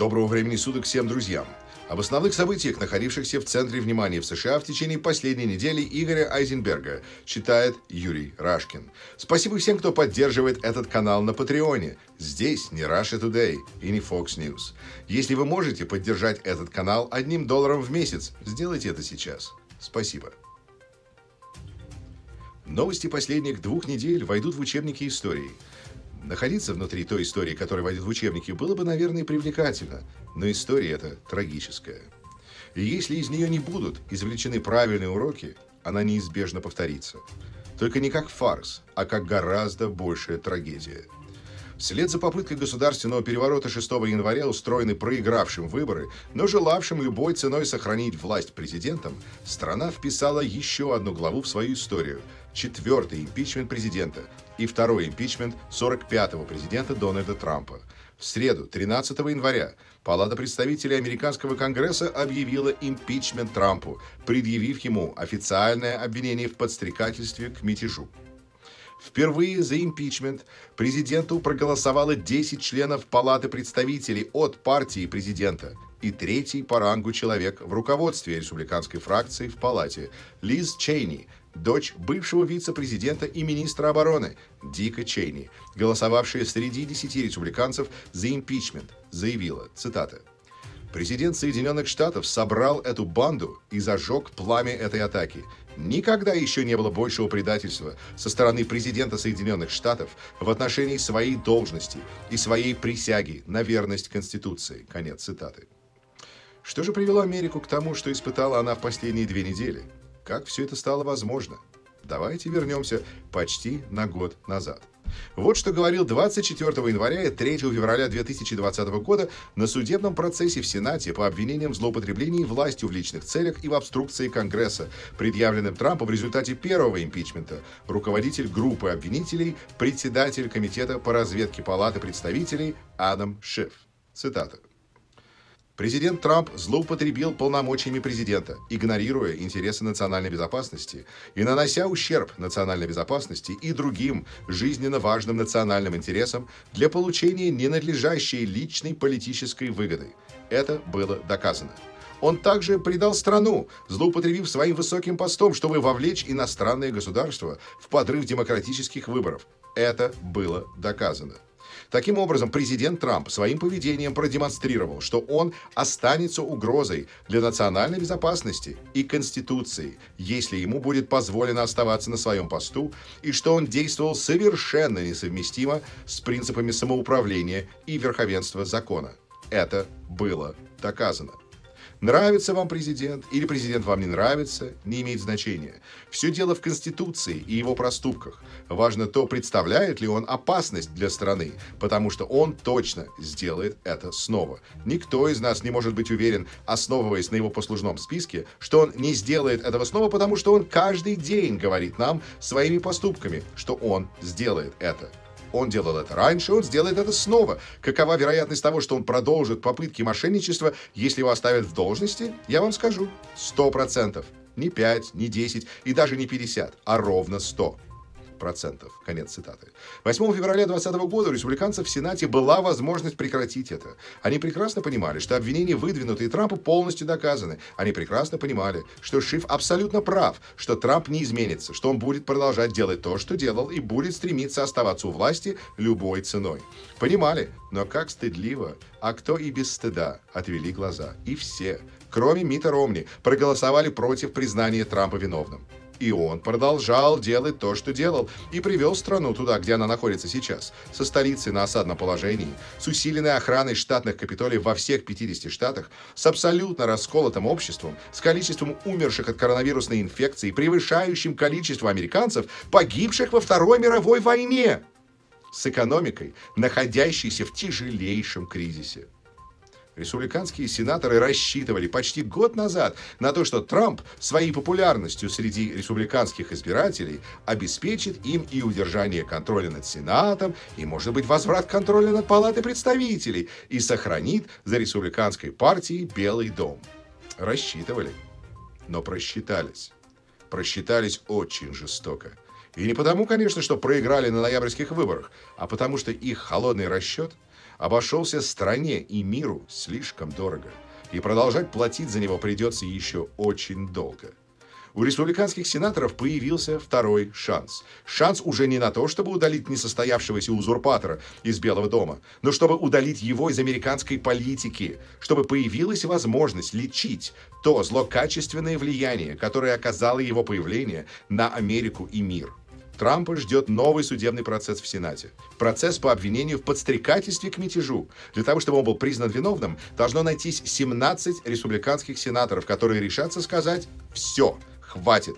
Доброго времени суток всем друзьям. Об основных событиях, находившихся в центре внимания в США в течение последней недели Игоря Айзенберга, читает Юрий Рашкин. Спасибо всем, кто поддерживает этот канал на Патреоне. Здесь не Russia Today и не Fox News. Если вы можете поддержать этот канал одним долларом в месяц, сделайте это сейчас. Спасибо. Новости последних двух недель войдут в учебники истории – Находиться внутри той истории, которая войдет в учебники, было бы, наверное, привлекательно, но история эта трагическая. И если из нее не будут извлечены правильные уроки, она неизбежно повторится. Только не как фарс, а как гораздо большая трагедия. Вслед за попыткой государственного переворота 6 января, устроенной проигравшим выборы, но желавшим любой ценой сохранить власть президентом, страна вписала еще одну главу в свою историю – четвертый импичмент президента и второй импичмент 45-го президента Дональда Трампа. В среду, 13 января, Палата представителей Американского Конгресса объявила импичмент Трампу, предъявив ему официальное обвинение в подстрекательстве к мятежу. Впервые за импичмент президенту проголосовало 10 членов Палаты представителей от партии президента и третий по рангу человек в руководстве республиканской фракции в Палате Лиз Чейни – дочь бывшего вице-президента и министра обороны Дика Чейни, голосовавшая среди десяти республиканцев за импичмент, заявила, цитата, Президент Соединенных Штатов собрал эту банду и зажег пламя этой атаки. Никогда еще не было большего предательства со стороны президента Соединенных Штатов в отношении своей должности и своей присяги на верность Конституции. Конец цитаты. Что же привело Америку к тому, что испытала она в последние две недели? Как все это стало возможно? Давайте вернемся почти на год назад. Вот что говорил 24 января и 3 февраля 2020 года на судебном процессе в Сенате по обвинениям в злоупотреблении властью в личных целях и в обструкции Конгресса, предъявленным Трампом в результате первого импичмента, руководитель группы обвинителей, председатель Комитета по разведке Палаты представителей Адам Шиф. Цитата. Президент Трамп злоупотребил полномочиями президента, игнорируя интересы национальной безопасности и нанося ущерб национальной безопасности и другим жизненно важным национальным интересам для получения ненадлежащей личной политической выгоды. Это было доказано. Он также предал страну, злоупотребив своим высоким постом, чтобы вовлечь иностранные государства в подрыв демократических выборов. Это было доказано. Таким образом, президент Трамп своим поведением продемонстрировал, что он останется угрозой для национальной безопасности и Конституции, если ему будет позволено оставаться на своем посту, и что он действовал совершенно несовместимо с принципами самоуправления и верховенства закона. Это было доказано. Нравится вам президент или президент вам не нравится, не имеет значения. Все дело в Конституции и его проступках. Важно то, представляет ли он опасность для страны, потому что он точно сделает это снова. Никто из нас не может быть уверен, основываясь на его послужном списке, что он не сделает этого снова, потому что он каждый день говорит нам своими поступками, что он сделает это. Он делал это раньше, он сделает это снова. Какова вероятность того, что он продолжит попытки мошенничества, если его оставят в должности? Я вам скажу. Сто процентов. Не пять, не десять и даже не пятьдесят, а ровно сто процентов. Конец цитаты. 8 февраля 2020 года у республиканцев в Сенате была возможность прекратить это. Они прекрасно понимали, что обвинения, выдвинутые Трампу, полностью доказаны. Они прекрасно понимали, что Шиф абсолютно прав, что Трамп не изменится, что он будет продолжать делать то, что делал, и будет стремиться оставаться у власти любой ценой. Понимали, но как стыдливо, а кто и без стыда, отвели глаза. И все, кроме Мита Ромни, проголосовали против признания Трампа виновным. И он продолжал делать то, что делал, и привел страну туда, где она находится сейчас, со столицей на осадном положении, с усиленной охраной штатных капитолий во всех 50 штатах, с абсолютно расколотым обществом, с количеством умерших от коронавирусной инфекции, превышающим количество американцев, погибших во Второй мировой войне, с экономикой, находящейся в тяжелейшем кризисе. Республиканские сенаторы рассчитывали почти год назад на то, что Трамп своей популярностью среди республиканских избирателей обеспечит им и удержание контроля над Сенатом, и, может быть, возврат контроля над Палатой представителей, и сохранит за республиканской партией Белый дом. Рассчитывали, но просчитались. Просчитались очень жестоко. И не потому, конечно, что проиграли на ноябрьских выборах, а потому что их холодный расчет обошелся стране и миру слишком дорого. И продолжать платить за него придется еще очень долго у республиканских сенаторов появился второй шанс. Шанс уже не на то, чтобы удалить несостоявшегося узурпатора из Белого дома, но чтобы удалить его из американской политики, чтобы появилась возможность лечить то злокачественное влияние, которое оказало его появление на Америку и мир. Трампа ждет новый судебный процесс в Сенате. Процесс по обвинению в подстрекательстве к мятежу. Для того, чтобы он был признан виновным, должно найтись 17 республиканских сенаторов, которые решатся сказать «все, Хватит.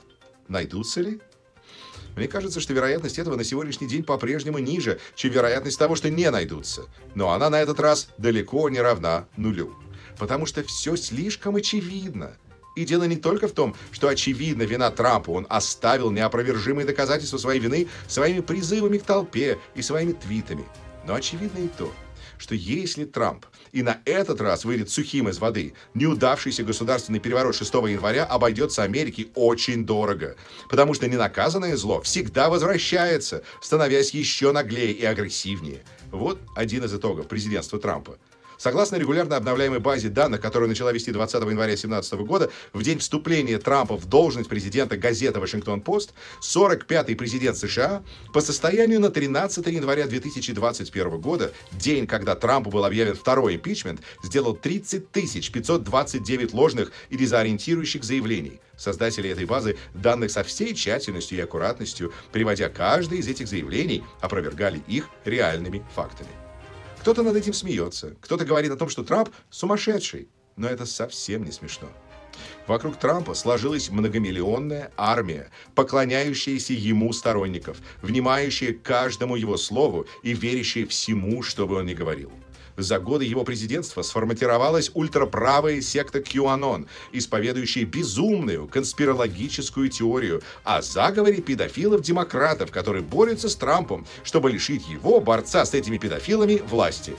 Найдутся ли? Мне кажется, что вероятность этого на сегодняшний день по-прежнему ниже, чем вероятность того, что не найдутся. Но она на этот раз далеко не равна нулю. Потому что все слишком очевидно. И дело не только в том, что очевидна вина Трампа, он оставил неопровержимые доказательства своей вины своими призывами к толпе и своими твитами. Но очевидно и то, что если Трамп и на этот раз выйдет сухим из воды, неудавшийся государственный переворот 6 января обойдется Америке очень дорого, потому что ненаказанное зло всегда возвращается, становясь еще наглее и агрессивнее. Вот один из итогов президентства Трампа – Согласно регулярно обновляемой базе данных, которую начала вести 20 января 2017 года, в день вступления Трампа в должность президента газета «Вашингтон-Пост», 45-й президент США по состоянию на 13 января 2021 года, день, когда Трампу был объявлен второй импичмент, сделал 30 529 ложных и дезориентирующих заявлений. Создатели этой базы данных со всей тщательностью и аккуратностью, приводя каждое из этих заявлений, опровергали их реальными фактами. Кто-то над этим смеется, кто-то говорит о том, что Трамп сумасшедший. Но это совсем не смешно. Вокруг Трампа сложилась многомиллионная армия, поклоняющаяся ему сторонников, внимающая каждому его слову и верящая всему, что бы он ни говорил. За годы его президентства сформатировалась ультраправая секта QAnon, исповедующая безумную конспирологическую теорию о заговоре педофилов-демократов, которые борются с Трампом, чтобы лишить его, борца с этими педофилами, власти.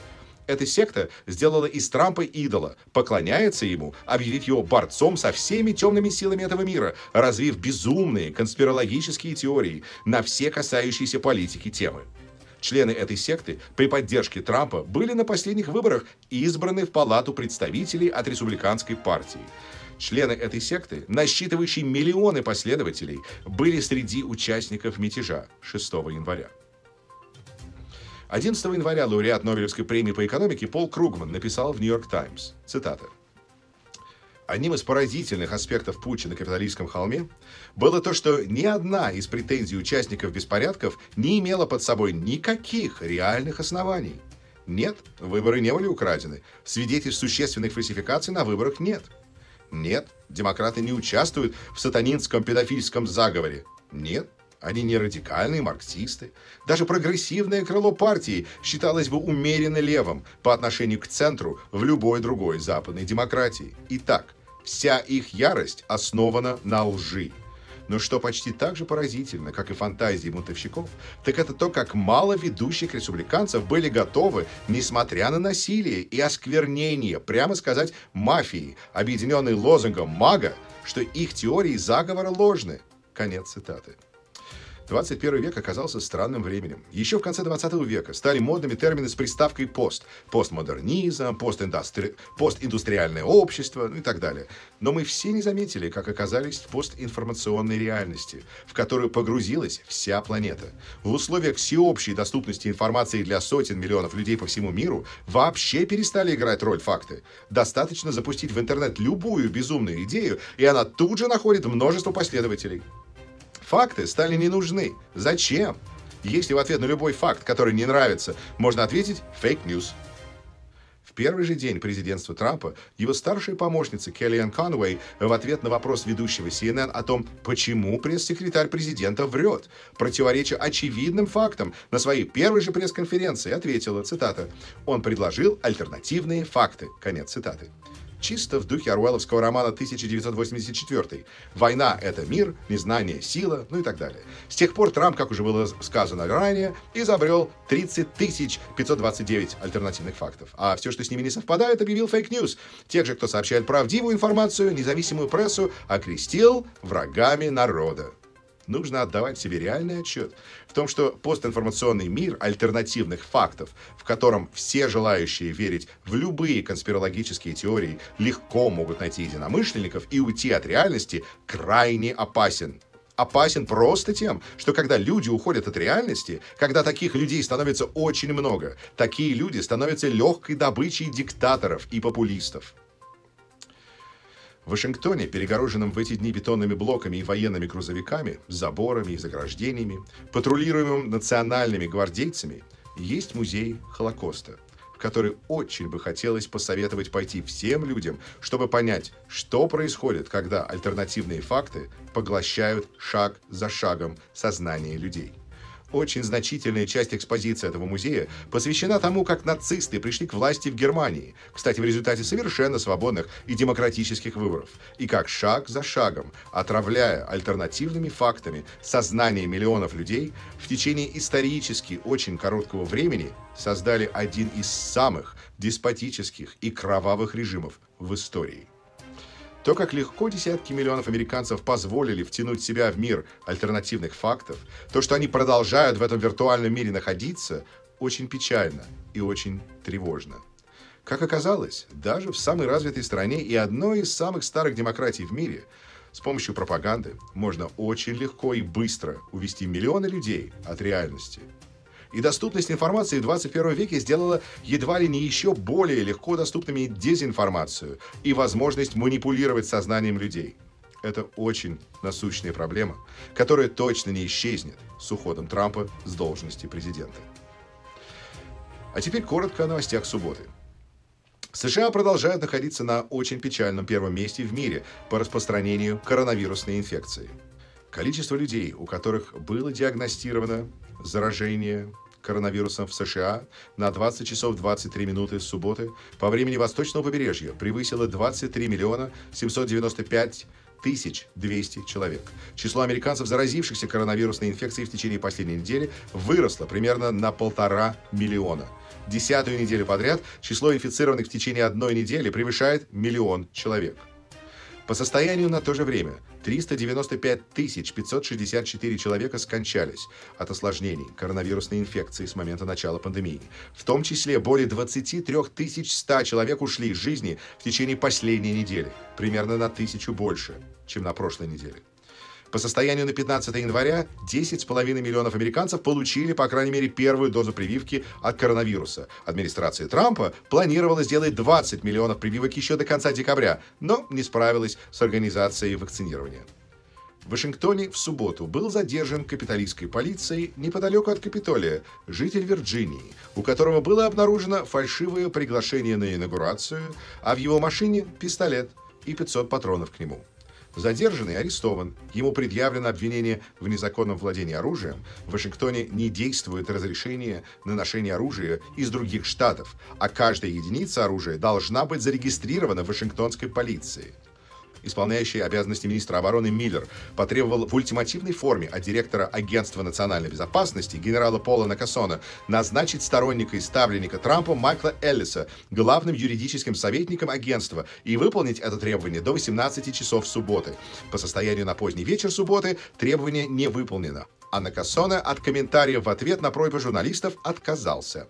Эта секта сделала из Трампа идола, поклоняется ему, объявив его борцом со всеми темными силами этого мира, развив безумные конспирологические теории на все касающиеся политики темы. Члены этой секты при поддержке Трампа были на последних выборах избраны в Палату представителей от республиканской партии. Члены этой секты, насчитывающие миллионы последователей, были среди участников мятежа 6 января. 11 января лауреат Нобелевской премии по экономике Пол Кругман написал в «Нью-Йорк Таймс», цитата, Одним из поразительных аспектов путча на капиталистском холме было то, что ни одна из претензий участников беспорядков не имела под собой никаких реальных оснований. Нет, выборы не были украдены. Свидетельств существенных фальсификаций на выборах нет. Нет, демократы не участвуют в сатанинском педофильском заговоре. Нет, они не радикальные марксисты. Даже прогрессивное крыло партии считалось бы умеренно левым по отношению к центру в любой другой западной демократии. Итак, вся их ярость основана на лжи. Но что почти так же поразительно, как и фантазии бунтовщиков, так это то, как мало ведущих республиканцев были готовы, несмотря на насилие и осквернение, прямо сказать, мафии, объединенной лозунгом «мага», что их теории заговора ложны. Конец цитаты. 21 век оказался странным временем. Еще в конце 20 века стали модными термины с приставкой «пост». Постмодернизм, постиндустри... постиндустриальное общество ну и так далее. Но мы все не заметили, как оказались в постинформационной реальности, в которую погрузилась вся планета. В условиях всеобщей доступности информации для сотен миллионов людей по всему миру вообще перестали играть роль факты. Достаточно запустить в интернет любую безумную идею, и она тут же находит множество последователей. Факты стали не нужны. Зачем? Если в ответ на любой факт, который не нравится, можно ответить «fake news». В первый же день президентства Трампа его старшая помощница Келлиан Конвей в ответ на вопрос ведущего CNN о том, почему пресс-секретарь президента врет, противореча очевидным фактам, на своей первой же пресс-конференции ответила, цитата, «Он предложил альтернативные факты». Конец цитаты чисто в духе Оруэлловского романа 1984. Война — это мир, незнание — сила, ну и так далее. С тех пор Трамп, как уже было сказано ранее, изобрел 30 529 альтернативных фактов. А все, что с ними не совпадает, объявил fake news. Тех же, кто сообщает правдивую информацию, независимую прессу, окрестил врагами народа. Нужно отдавать себе реальный отчет в том, что постинформационный мир альтернативных фактов, в котором все желающие верить в любые конспирологические теории легко могут найти единомышленников и уйти от реальности, крайне опасен опасен просто тем, что когда люди уходят от реальности, когда таких людей становится очень много, такие люди становятся легкой добычей диктаторов и популистов. В Вашингтоне, перегороженном в эти дни бетонными блоками и военными грузовиками, заборами и заграждениями, патрулируемым национальными гвардейцами, есть музей Холокоста, в который очень бы хотелось посоветовать пойти всем людям, чтобы понять, что происходит, когда альтернативные факты поглощают шаг за шагом сознание людей. Очень значительная часть экспозиции этого музея посвящена тому, как нацисты пришли к власти в Германии, кстати, в результате совершенно свободных и демократических выборов, и как шаг за шагом, отравляя альтернативными фактами сознание миллионов людей, в течение исторически очень короткого времени создали один из самых деспотических и кровавых режимов в истории. То, как легко десятки миллионов американцев позволили втянуть себя в мир альтернативных фактов, то, что они продолжают в этом виртуальном мире находиться, очень печально и очень тревожно. Как оказалось, даже в самой развитой стране и одной из самых старых демократий в мире с помощью пропаганды можно очень легко и быстро увести миллионы людей от реальности – и доступность информации в 21 веке сделала едва ли не еще более легко доступными дезинформацию и возможность манипулировать сознанием людей. Это очень насущная проблема, которая точно не исчезнет с уходом Трампа с должности президента. А теперь коротко о новостях субботы. США продолжают находиться на очень печальном первом месте в мире по распространению коронавирусной инфекции. Количество людей, у которых было диагностировано заражение коронавирусом в США на 20 часов 23 минуты с субботы по времени восточного побережья превысило 23 миллиона 795 тысяч 200 человек. Число американцев, заразившихся коронавирусной инфекцией в течение последней недели, выросло примерно на полтора миллиона. Десятую неделю подряд число инфицированных в течение одной недели превышает миллион человек. По состоянию на то же время 395 564 человека скончались от осложнений коронавирусной инфекции с момента начала пандемии. В том числе более 23 100 человек ушли из жизни в течение последней недели, примерно на тысячу больше, чем на прошлой неделе. По состоянию на 15 января 10,5 миллионов американцев получили, по крайней мере, первую дозу прививки от коронавируса. Администрация Трампа планировала сделать 20 миллионов прививок еще до конца декабря, но не справилась с организацией вакцинирования. В Вашингтоне в субботу был задержан капиталистской полицией неподалеку от Капитолия житель Вирджинии, у которого было обнаружено фальшивое приглашение на инаугурацию, а в его машине пистолет и 500 патронов к нему. Задержанный арестован. Ему предъявлено обвинение в незаконном владении оружием. В Вашингтоне не действует разрешение на ношение оружия из других штатов, а каждая единица оружия должна быть зарегистрирована в Вашингтонской полиции исполняющий обязанности министра обороны Миллер, потребовал в ультимативной форме от директора Агентства национальной безопасности генерала Пола Накасона назначить сторонника и ставленника Трампа Майкла Эллиса главным юридическим советником агентства и выполнить это требование до 18 часов субботы. По состоянию на поздний вечер субботы требование не выполнено. Анна Кассона от комментариев в ответ на просьбы журналистов отказался.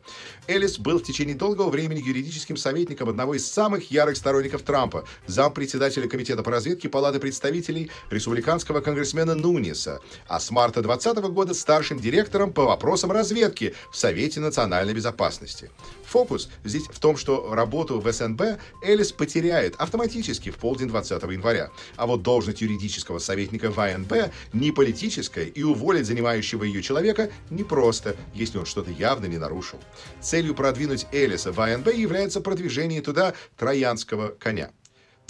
Элис был в течение долгого времени юридическим советником одного из самых ярых сторонников Трампа, зампредседателя Комитета по разведке Палаты представителей республиканского конгрессмена Нуниса, а с марта 2020 года старшим директором по вопросам разведки в Совете национальной безопасности. Фокус здесь в том, что работу в СНБ Элис потеряет автоматически в полдень 20 января, а вот должность юридического советника в АНБ не политическая и уволить занимающего ее человека непросто, если он что-то явно не нарушил. Целью продвинуть Элиса в АНБ является продвижение туда троянского коня.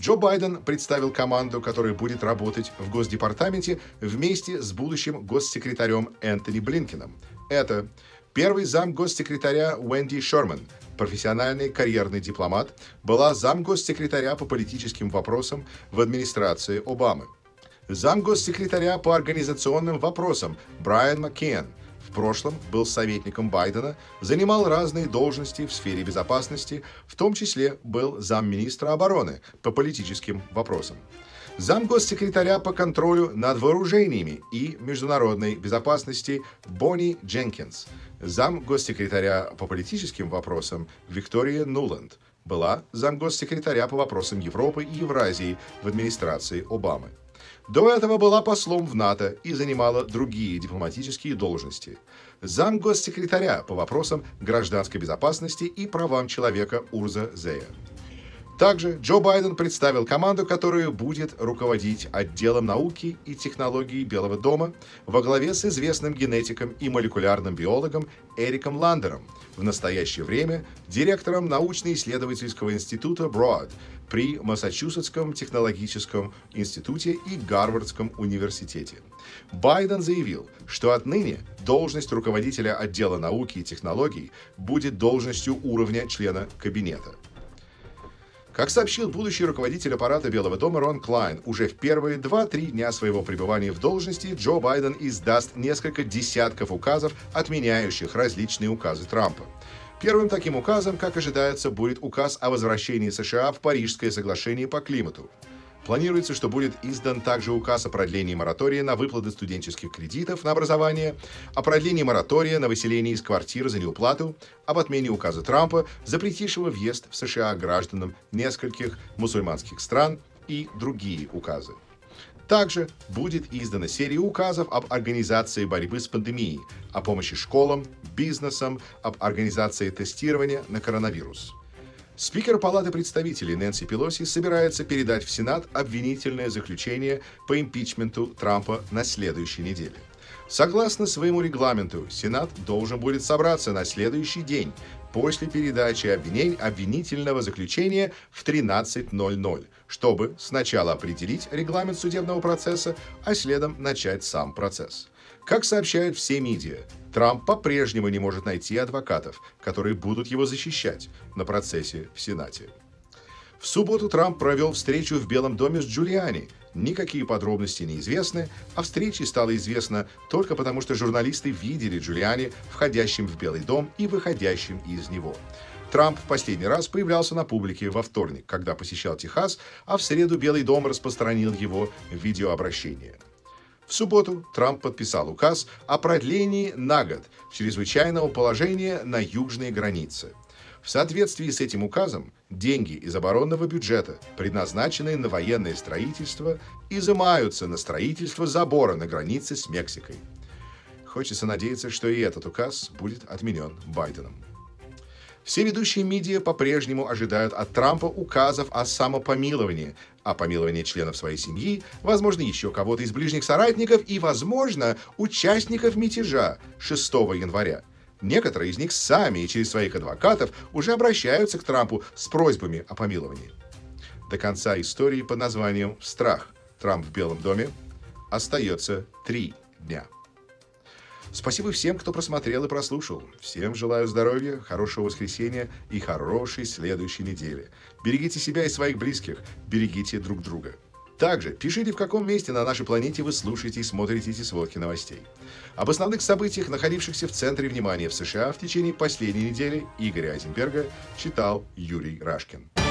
Джо Байден представил команду, которая будет работать в Госдепартаменте вместе с будущим госсекретарем Энтони Блинкином. Это первый зам госсекретаря Уэнди Шерман, профессиональный карьерный дипломат, была зам госсекретаря по политическим вопросам в администрации Обамы замгоссекретаря по организационным вопросам Брайан Маккен. В прошлом был советником Байдена, занимал разные должности в сфере безопасности, в том числе был замминистра обороны по политическим вопросам. Зам госсекретаря по контролю над вооружениями и международной безопасности Бонни Дженкинс. Зам госсекретаря по политическим вопросам Виктория Нуланд была зам госсекретаря по вопросам Европы и Евразии в администрации Обамы. До этого была послом в НАТО и занимала другие дипломатические должности. Зам госсекретаря по вопросам гражданской безопасности и правам человека Урза Зея. Также Джо Байден представил команду, которая будет руководить отделом науки и технологий Белого дома во главе с известным генетиком и молекулярным биологом Эриком Ландером, в настоящее время директором научно-исследовательского института Broad при Массачусетском технологическом институте и Гарвардском университете. Байден заявил, что отныне должность руководителя отдела науки и технологий будет должностью уровня члена кабинета. Как сообщил будущий руководитель аппарата Белого дома Рон Клайн, уже в первые 2-3 дня своего пребывания в должности Джо Байден издаст несколько десятков указов, отменяющих различные указы Трампа. Первым таким указом, как ожидается, будет указ о возвращении США в Парижское соглашение по климату. Планируется, что будет издан также указ о продлении моратория на выплаты студенческих кредитов на образование, о продлении моратория на выселение из квартир за неуплату, об отмене указа Трампа, запретившего въезд в США гражданам нескольких мусульманских стран и другие указы. Также будет издана серия указов об организации борьбы с пандемией, о помощи школам, бизнесам, об организации тестирования на коронавирус. Спикер Палаты представителей Нэнси Пелоси собирается передать в Сенат обвинительное заключение по импичменту Трампа на следующей неделе. Согласно своему регламенту, Сенат должен будет собраться на следующий день после передачи обвинений обвинительного заключения в 13.00, чтобы сначала определить регламент судебного процесса, а следом начать сам процесс. Как сообщают все медиа, Трамп по-прежнему не может найти адвокатов, которые будут его защищать на процессе в Сенате. В субботу Трамп провел встречу в Белом доме с Джулиани. Никакие подробности не известны, а встрече стало известно только потому, что журналисты видели Джулиани входящим в Белый дом и выходящим из него. Трамп в последний раз появлялся на публике во вторник, когда посещал Техас, а в среду Белый дом распространил его видеообращение. В субботу Трамп подписал указ о продлении на год чрезвычайного положения на южной границе. В соответствии с этим указом, деньги из оборонного бюджета, предназначенные на военное строительство, изымаются на строительство забора на границе с Мексикой. Хочется надеяться, что и этот указ будет отменен Байденом. Все ведущие медиа по-прежнему ожидают от Трампа указов о самопомиловании, о помиловании членов своей семьи, возможно, еще кого-то из ближних соратников и, возможно, участников мятежа 6 января. Некоторые из них сами и через своих адвокатов уже обращаются к Трампу с просьбами о помиловании. До конца истории под названием «Страх. Трамп в Белом доме» остается три дня. Спасибо всем, кто просмотрел и прослушал. Всем желаю здоровья, хорошего воскресенья и хорошей следующей недели. Берегите себя и своих близких, берегите друг друга. Также пишите, в каком месте на нашей планете вы слушаете и смотрите эти сводки новостей. Об основных событиях, находившихся в центре внимания в США в течение последней недели, Игоря Айзенберга читал Юрий Рашкин.